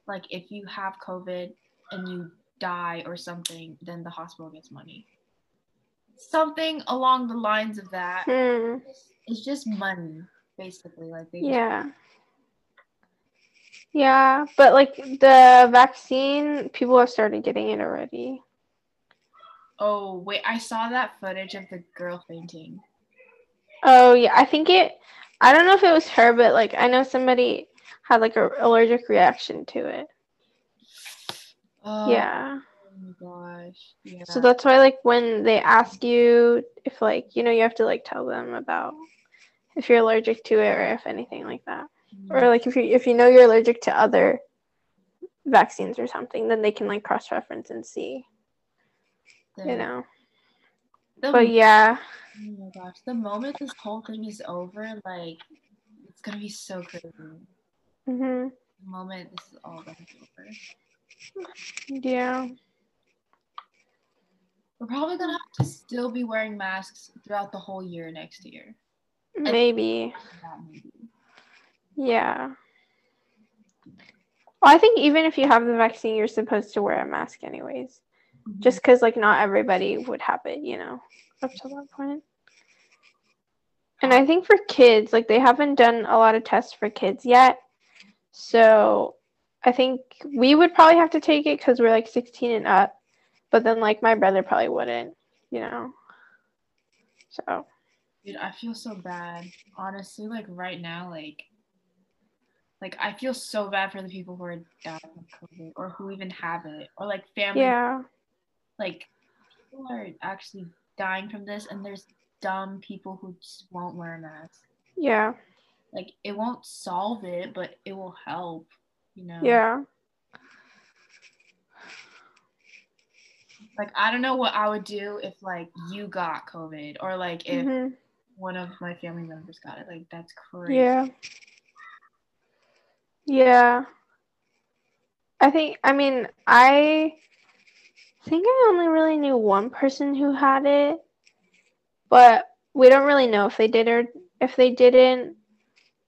like if you have COVID and you die or something, then the hospital gets money. Something along the lines of that. Hmm. It's just money, basically. Like they just- Yeah. Yeah, but like the vaccine, people have started getting it already. oh wait, I saw that footage of the girl fainting. Oh yeah, I think it. I don't know if it was her, but like I know somebody had like a allergic reaction to it. Oh, Yeah. Oh my gosh. Yeah. So that's why like when they ask you if like you know you have to like tell them about if you're allergic to it or if anything like that. Or like if you if you know you're allergic to other vaccines or something, then they can like cross reference and see, The- you know. the But yeah. Oh my gosh, the moment this whole thing is over, like it's gonna be so crazy. The hmm moment this is all gonna be over. Yeah. We're probably gonna have to still be wearing masks throughout the whole year next year. Maybe. Maybe. Yeah. Well, I think even if you have the vaccine, you're supposed to wear a mask anyways. Mhm. Just because, like, not everybody would have it, you know, up to that point. And I think for kids, like, they haven't done a lot of tests for kids yet. So I think we would probably have to take it because we're like 16 and up. But then, like, my brother probably wouldn't, you know. So, Dude, I feel so bad. Honestly, like right now, like like I feel so bad for the people who are dying of COVID or who even have it. Or like family yeah. like people are actually dying from this and there's dumb people who just won't wear a mask. Yeah. Like it won't solve it, but it will help, you know. Yeah. Like I don't know what I would do if like you got COVID or like if Mhm. one of my family members got it. Like that's crazy. Yeah. Yeah. I think, I mean, I think I only really knew one person who had it, but we don't really know if they did or if they didn't.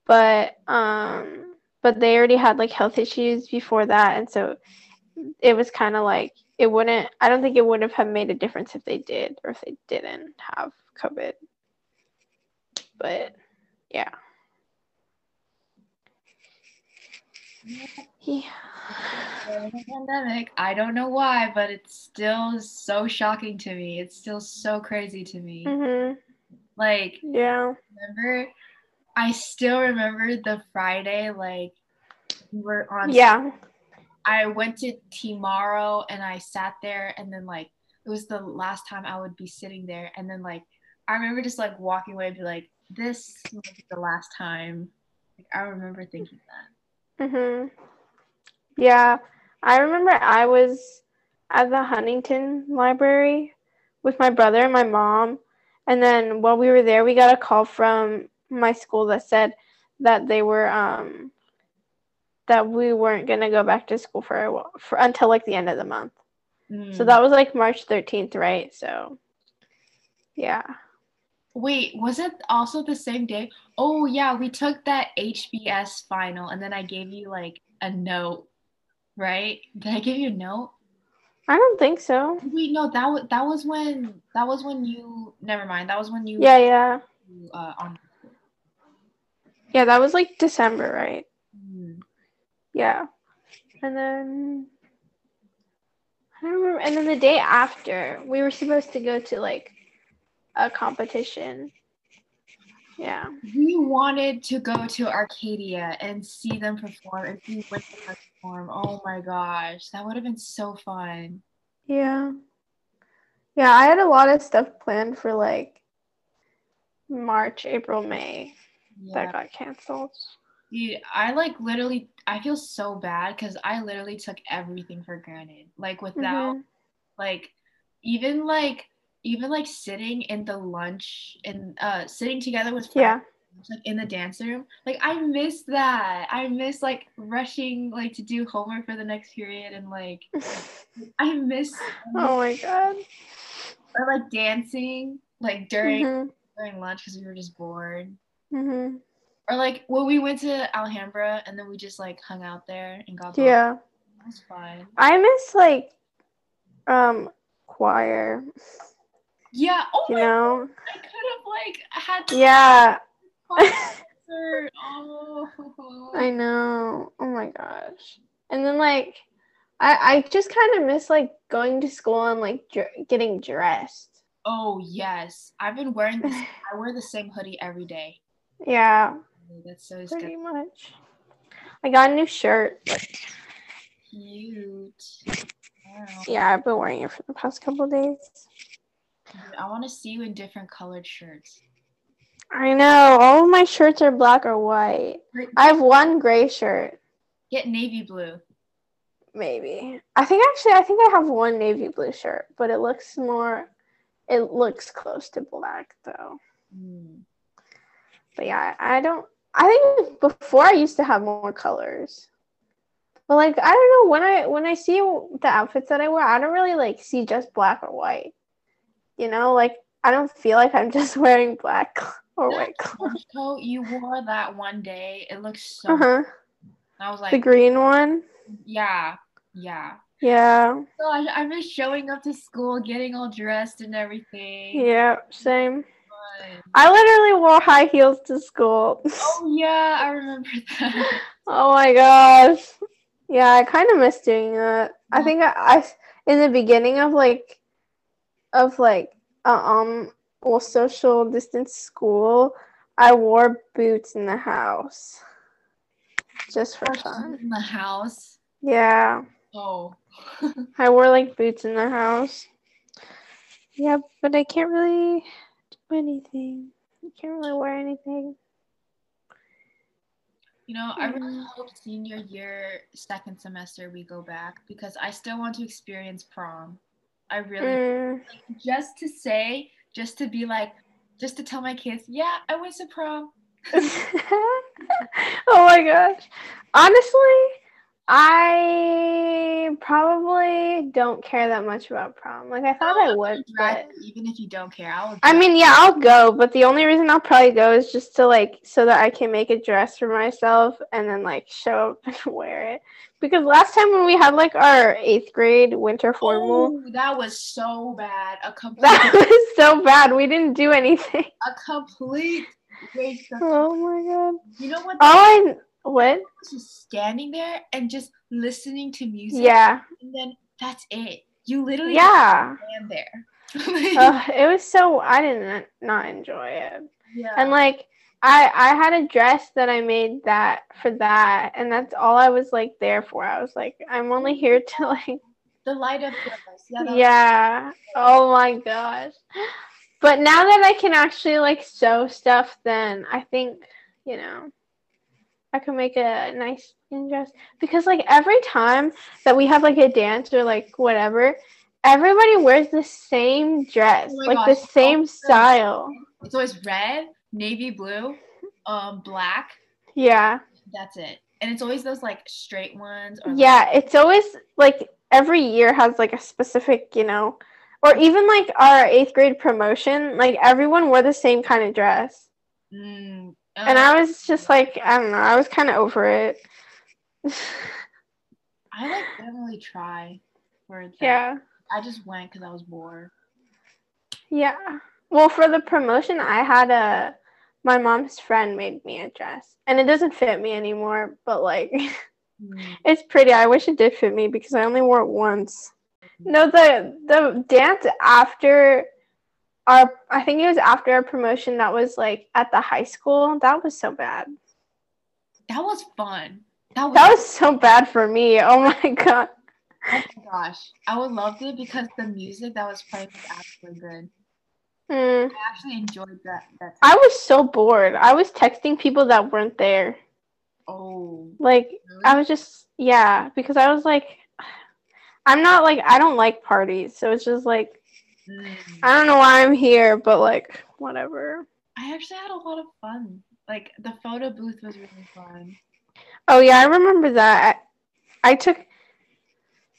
But, um, but they already had like health issues before that. And so it was kind of like, it wouldn't, I don't think it would have made a difference if they did or if they didn't have COVID. But yeah. Yeah. During the pandemic. I don't know why, but it's still so shocking to me. It's still so crazy to me. Mhm. Like, Yeah. remember, I still remember the Friday, like, we were on. Yeah. I went to Timaro and I sat there, and then, like, it was the last time I would be sitting there. And then, like, I remember just, like, walking away and be like, this might be the last time. Like, I remember thinking that. Mhm. Yeah. I remember I was at the Huntington Library with my brother and my mom, and then while we were there, we got a call from my school that said that they were um that we weren't gonna go back to school for a while, for until like the end of the month. So Mm. that was like March 13th, right? So yeah. Wait, was it also the same day? Oh yeah, we took that HBS final and then I gave you like a note, right? Did I give you a note? I don't think so. Wait, no, that was that was when that was when you never mind. That was when you Yeah, yeah. uh on Yeah, that was like December, right? Hmm. Yeah. And then I don't remember. And then the day after, we were supposed to go to like a competition. Yeah. we wanted to go to Arcadia and see them perform and see when they perform. Oh my gosh, that would have been so fun. Yeah. Yeah, I had a lot of stuff planned for like March, April, May Yeah. that got canceled. Dude, I like literally, I feel so bad because I literally took everything for granted. Like without, Mhm. like, even like, even like sitting in the lunch and uh sitting together with Yeah. like in the dance room. Like I miss that. I miss like rushing like to do homework for the next period and like I miss oh my god. or like dancing like during Mhm. during lunch because we were just bored. mm-hmm. Or like when we went to Alhambra and then we just like hung out there and got. Yeah. That was fun. I miss like um choir, Yeah. Oh you my know? I could have like had Yeah. Oh. I know. Oh my gosh. And then like I I just kind of miss like going to school and like dr- getting dressed. oh yes. I've been wearing this. I wear the same hoodie every day. Yeah, That's so pretty good. much. I got a new shirt. Cute. Wow. Yeah, I've been wearing it for the past couple days. I want to see you in different colored shirts. I know. All of my shirts are black or white. I have one gray shirt, get navy blue. maybe. I think actually I think I have one navy blue shirt, but it looks more it looks close to black though. Mm. But yeah, I don't. I think before I used to have more colors, but like I don't know when I when I see the outfits that I wear, I don't really like see just black or white. You know, like I don't feel like I'm just wearing black or That god. trench coat you wore that one day, it looks so. Uh huh. I was like, The green one. yeah, yeah. Yeah. So I, I've been showing up to school, getting all dressed and everything. Yeah. Same. Fun. I literally wore high heels to school. Oh yeah, I remember that. oh my gosh. Yeah, I kind of miss doing that. I think I, I in the beginning of like of like um well social distance school, I wore boots in the house just for fun. in the house. Yeah, Oh. I wore like boots in the house. Yeah, but I can't really do anything. I can't really wear anything. You know, I really Mm. hope senior year, second semester, we go back because I still want to experience prom. I really, Mm, just to say, just to be like, just to tell my kids, yeah, I went to prom. oh my gosh. Honestly, I probably don't care that much about prom. Like I thought I would, but even if you don't care, I'll. I mean, yeah, I'll go, but the only reason I'll probably go is just to like so that I can make a dress for myself and then like show up and wear it. Because last time when we had like our eighth grade winter formal, Oh, that was so bad. A complete, that was so bad. We didn't do anything. a complete waste of. Oh my god. You know what? All I what? just standing there and just listening to music. Yeah. And then that's it. You literally Yeah. stand there. Ugh, it was so I didn't not enjoy it. yeah. And like I I had a dress that I made that for that and that's all I was like there for. I was like I'm only mm-hmm. here to like the light of. Yeah. yeah. Oh my gosh. But now that I can actually like sew stuff then I think, you know, I can make a nice skin dress because like every time that we have like a dance or like whatever, everybody wears the same dress, Oh like the same style. It's always red, navy blue, um, black. Yeah. That's it. And it's always those like straight ones. Or, like- Yeah, it's always like every year has like a specific, you know, or even like our eighth grade promotion, like everyone wore the same kind of dress. Mm, And uh, I was just like, I don't know, I was kind of over it. I like really try for that. yeah. I just went because I was bored. Yeah. Well, for the promotion, I had a my mom's friend made me a dress, and it doesn't fit me anymore, but like Mm. it's pretty. I wish it did fit me because I only wore it once. No, the the dance after our I think it was after a promotion that was like at the high school. That was so bad. That was fun. That was, That was so bad for me. Oh my god. oh my gosh. I would loved it because the music that was playing was actually good. Hmm. I actually enjoyed that. that I was so bored. I was texting people that weren't there. oh, Like really? I was just yeah, because I was like I'm not like I don't like parties, so it's just like Mm. Mm. I don't know why I'm here, but like whatever. I actually had a lot of fun. Like the photo booth was really fun. Oh yeah, I remember that. I, I took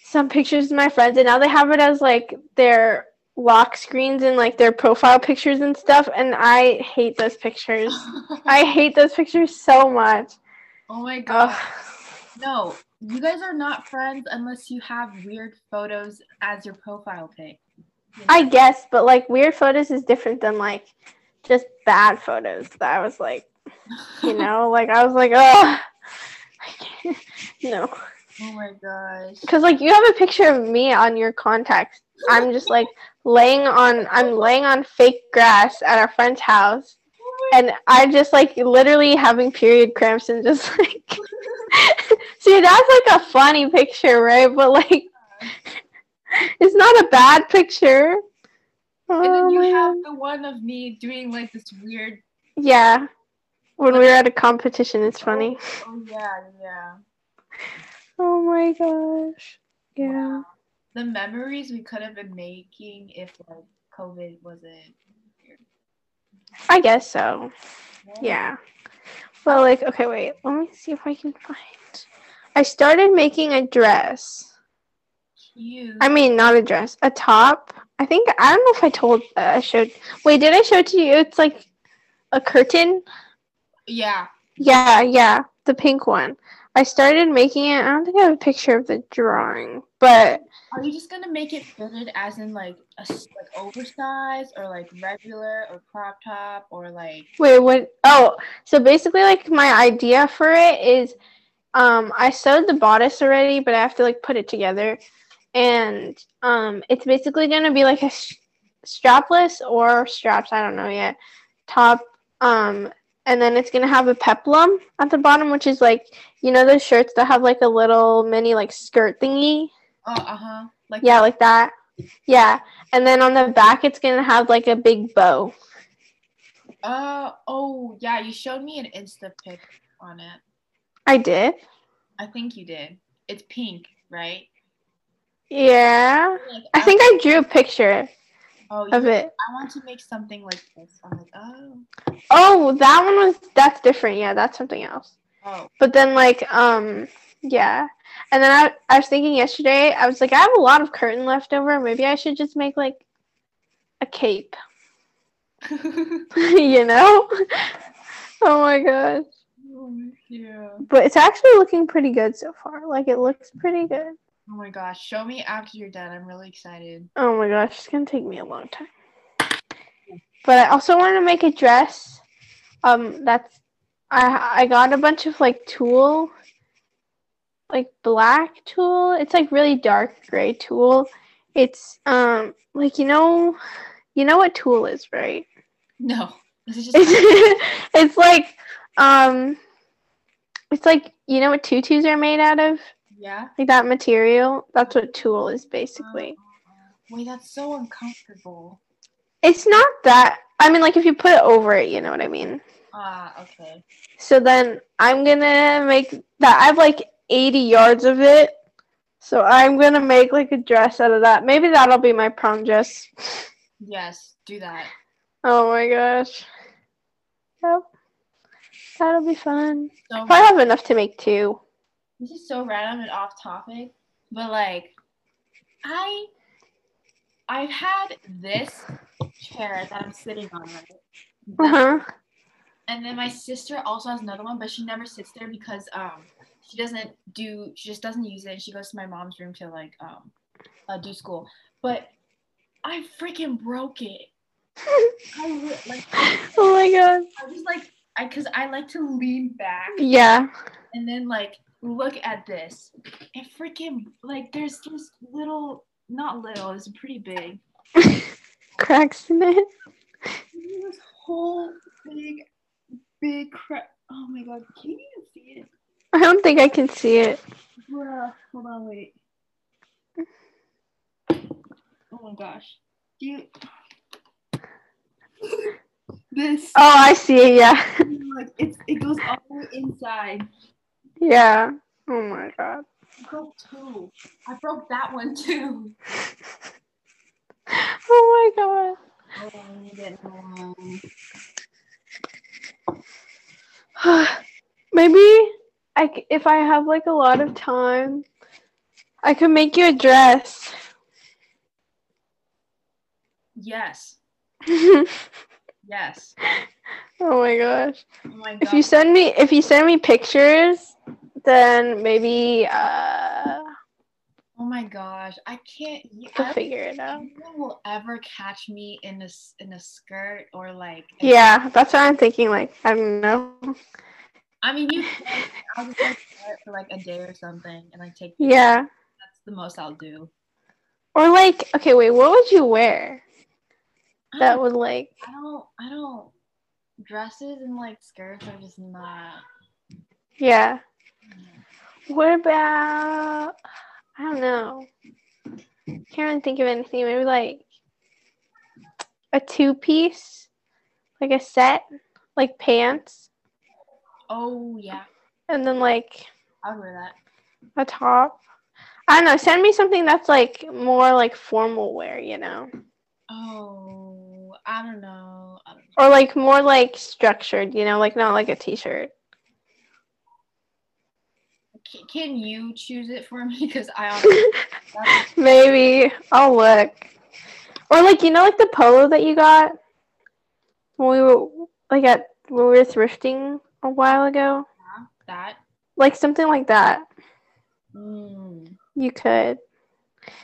some pictures of my friends, and now they have it as like their lock screens and like their profile pictures and stuff. And I hate those pictures. I hate those pictures so much. oh my god. Ugh. No, you guys are not friends unless you have weird photos as your profile pic. You know? I guess, but like weird photos is different than like just bad photos. That I was like, you know, like I was like, oh, no, oh my gosh. because like you have a picture of me on your contacts. I'm just like laying on, I'm laying on fake grass at our friend's house, and I'm just like literally having period cramps and just like, see, that's like a funny picture, right? But like, it's not a bad picture. And then Oh you have oh, the one of me doing like this weird. Yeah. When we were at a competition, it's funny. Oh, oh yeah, yeah. Oh my gosh. Yeah. The memories we could have been making if like COVID wasn't. I guess so. Yeah. Well, like, okay, wait. Let me see if I can find. I started making a dress. Cute. I mean, not a dress, a top. I think I don't know if I told. Uh, I showed. Wait, did I show it to you? It's like a curtain. Yeah. Yeah, yeah, the pink one. I started making it. I don't think I have a picture of the drawing, but Are you just gonna make it fitted as in like a like oversized or like regular or crop top or like wait, what? Oh, so basically, like my idea for it is, um, I sewed the bodice already, but I have to like put it together, and um, it's basically gonna be like a sh- strapless or straps. I don't know yet. Top, um, and then it's gonna have a peplum at the bottom, which is like you know those shirts that have like a little mini like skirt thingy. oh uh huh like Yeah, like that. Yeah. And then on the back, it's going to have like a big bow. uh oh yeah you showed me an insta pic on it I did. I think you did it's pink right Yeah. like, I think I drew a picture oh of it. I want to make something like this I'm like oh Oh, that one was, that's different. Yeah, that's something else. oh But then, like, um, yeah. And then I, I was thinking yesterday, I was like, I have a lot of curtain left over. Maybe I should just make like a cape, you know? oh my gosh. yeah But it's actually looking pretty good so far. Like, it looks pretty good. Oh my gosh show me after you're done I'm really excited Oh my gosh, it's gonna take me a long time. But I also want to make a dress. Um, that's I I got a bunch of like tulle, like black tulle. It's like really dark gray tulle. It's um like you know, you know what tulle is, right? no just it's like um, it's like you know what tutus are made out of, yeah like that material. That's what tulle is basically. Wait, that's so uncomfortable. It's not that. I mean, like if you put it over it, you know what I mean. Ah, okay. So then I'm gonna make that. I have like 80 yards of it. So I'm gonna make like a dress out of that. Maybe that'll be my prom dress. Yes, do that. Oh my gosh. Yep. That'll be fun. So Probably have enough to make two. This is so random and off topic, but like, I, I've had this chair that I'm sitting on, right? Uh huh. And then my sister also has another one, but she never sits there because um she doesn't do she just doesn't use it. And she goes to my mom's room to like um uh, do school. But I freaking broke it. I like oh my god. I was like I because I like to lean back Yeah. and then like look at this. And freaking like there's just little not little, it's pretty big. Cracks in it. This whole big big crack Oh my god, can you even see it? I don't think I can see it. Bruh, hold on, wait. Oh my gosh. Do you this Oh, I see it. Yeah. like it's it goes all the way inside. Yeah. Oh my god. I broke two. I broke that one too. Oh my god. Hold on, let me get one. Maybe I, if I have like a lot of time, I could make you a dress. Yes. yes. oh my gosh! Oh my. If you send me, if you send me pictures, then maybe uh, oh my gosh. I can't you, we'll I figure it out. think anyone will ever catch me in a s- in a skirt or like Yeah, that's what I'm thinking. Like, I don't know. I mean you can I'll just like wear it for like a day or something and like take Yeah, that's the most I'll do. or like, okay, wait, what would you wear that would like? I don't I don't dresses and like skirts are just not Yeah. What about? I don't know. Can't really think of anything. Maybe like a two piece, like a set, like pants, Oh yeah, and then like I would wear that. a top. I don't know. Send me something that's like more like formal wear, you know, Oh, I don't know. I don't know. or like more like structured, you know, like not like a t-shirt. Can, can you choose it for me? Because I Maybe I'll look. Or like you know, like the polo that you got when we were like at when we were thrifting a while ago, Yeah, that. like something like that. Mm. You could.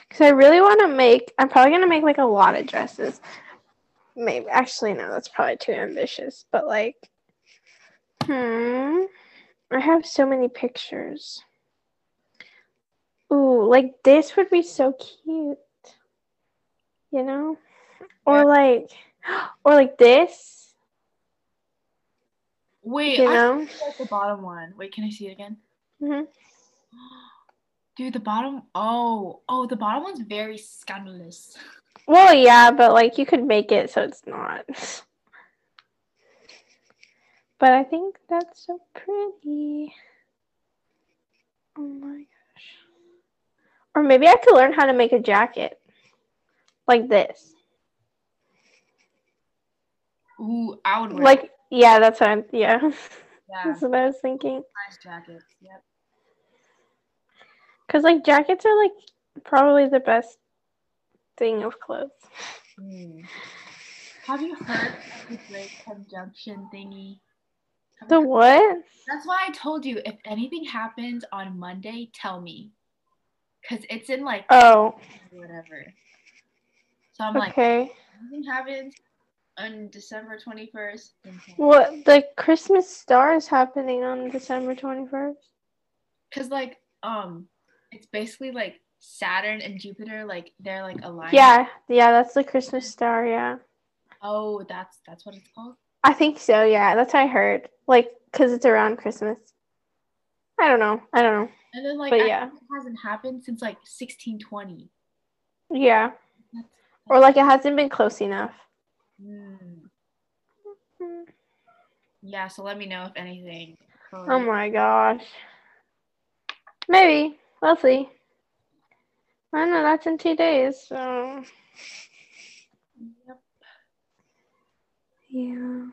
Because I really want to make, I'm probably going to make like a lot of dresses. Maybe, actually, no, that's probably too ambitious. But like, hmm, I have so many pictures. Ooh, like this would be so cute. You know? Or Yeah. like, or like this, Wait, you I know? like the bottom one. Wait, can I see it again? hmm Dude, the bottom. Oh, oh, the bottom one's very scandalous. Well, yeah, but like you could make it so it's not. But I think that's so pretty. Oh my gosh. Or maybe I could learn how to make a jacket. Like this. Ooh, I would Like, yeah, that's what I'm, yeah. yeah, That's what I was thinking. nice jackets. Yep. Because, like, jackets are, like, probably the best thing of clothes. Mm. Have you heard of the Great Conjunction thingy? Have The what? That's why I told you if anything happens on Monday, tell me. Cause it's in like Oh, whatever. So I'm like, okay. anything happens on December 21st, then tell me. What? The Christmas star is happening on December 21st? Cause like um, it's basically like Saturn and Jupiter, like they're like aligned. Yeah, yeah, that's the Christmas star, yeah. Oh, that's that's what it's called. I think so, yeah. That's what I heard. Like, because it's around Christmas. I don't know. I don't know. And then like But yeah. it hasn't happened since like 1620. Yeah. That's, Or like it hasn't been close enough. Mm. Yeah, so let me know if anything. Oh my gosh. Maybe. We'll see. I know. That's in two days, so. Yep. Yeah.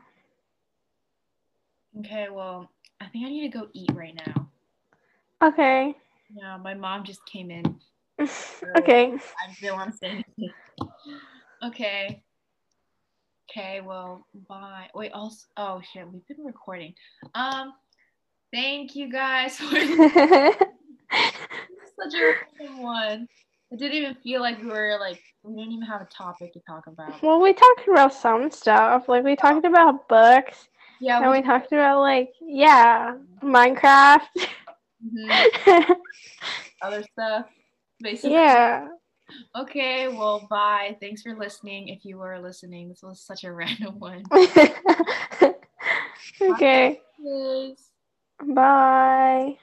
Okay, well, I think I need to go eat right now. Okay. Yeah, my mom just came in. okay. I didn't want to say anything. Okay. Okay, well, bye. Wait, also, oh shit, we've been recording. Um, thank you guys for such a random one. It didn't even feel like we were like we didn't even have a topic to talk about. well, we talked about some stuff. Like, we talked about books. Yeah, And we, we talked about, like, yeah, Minecraft. mhm, other stuff. Basically. yeah. Okay, well, bye. Thanks for listening. If you were listening, this was such a random one. okay. Yes. Bye.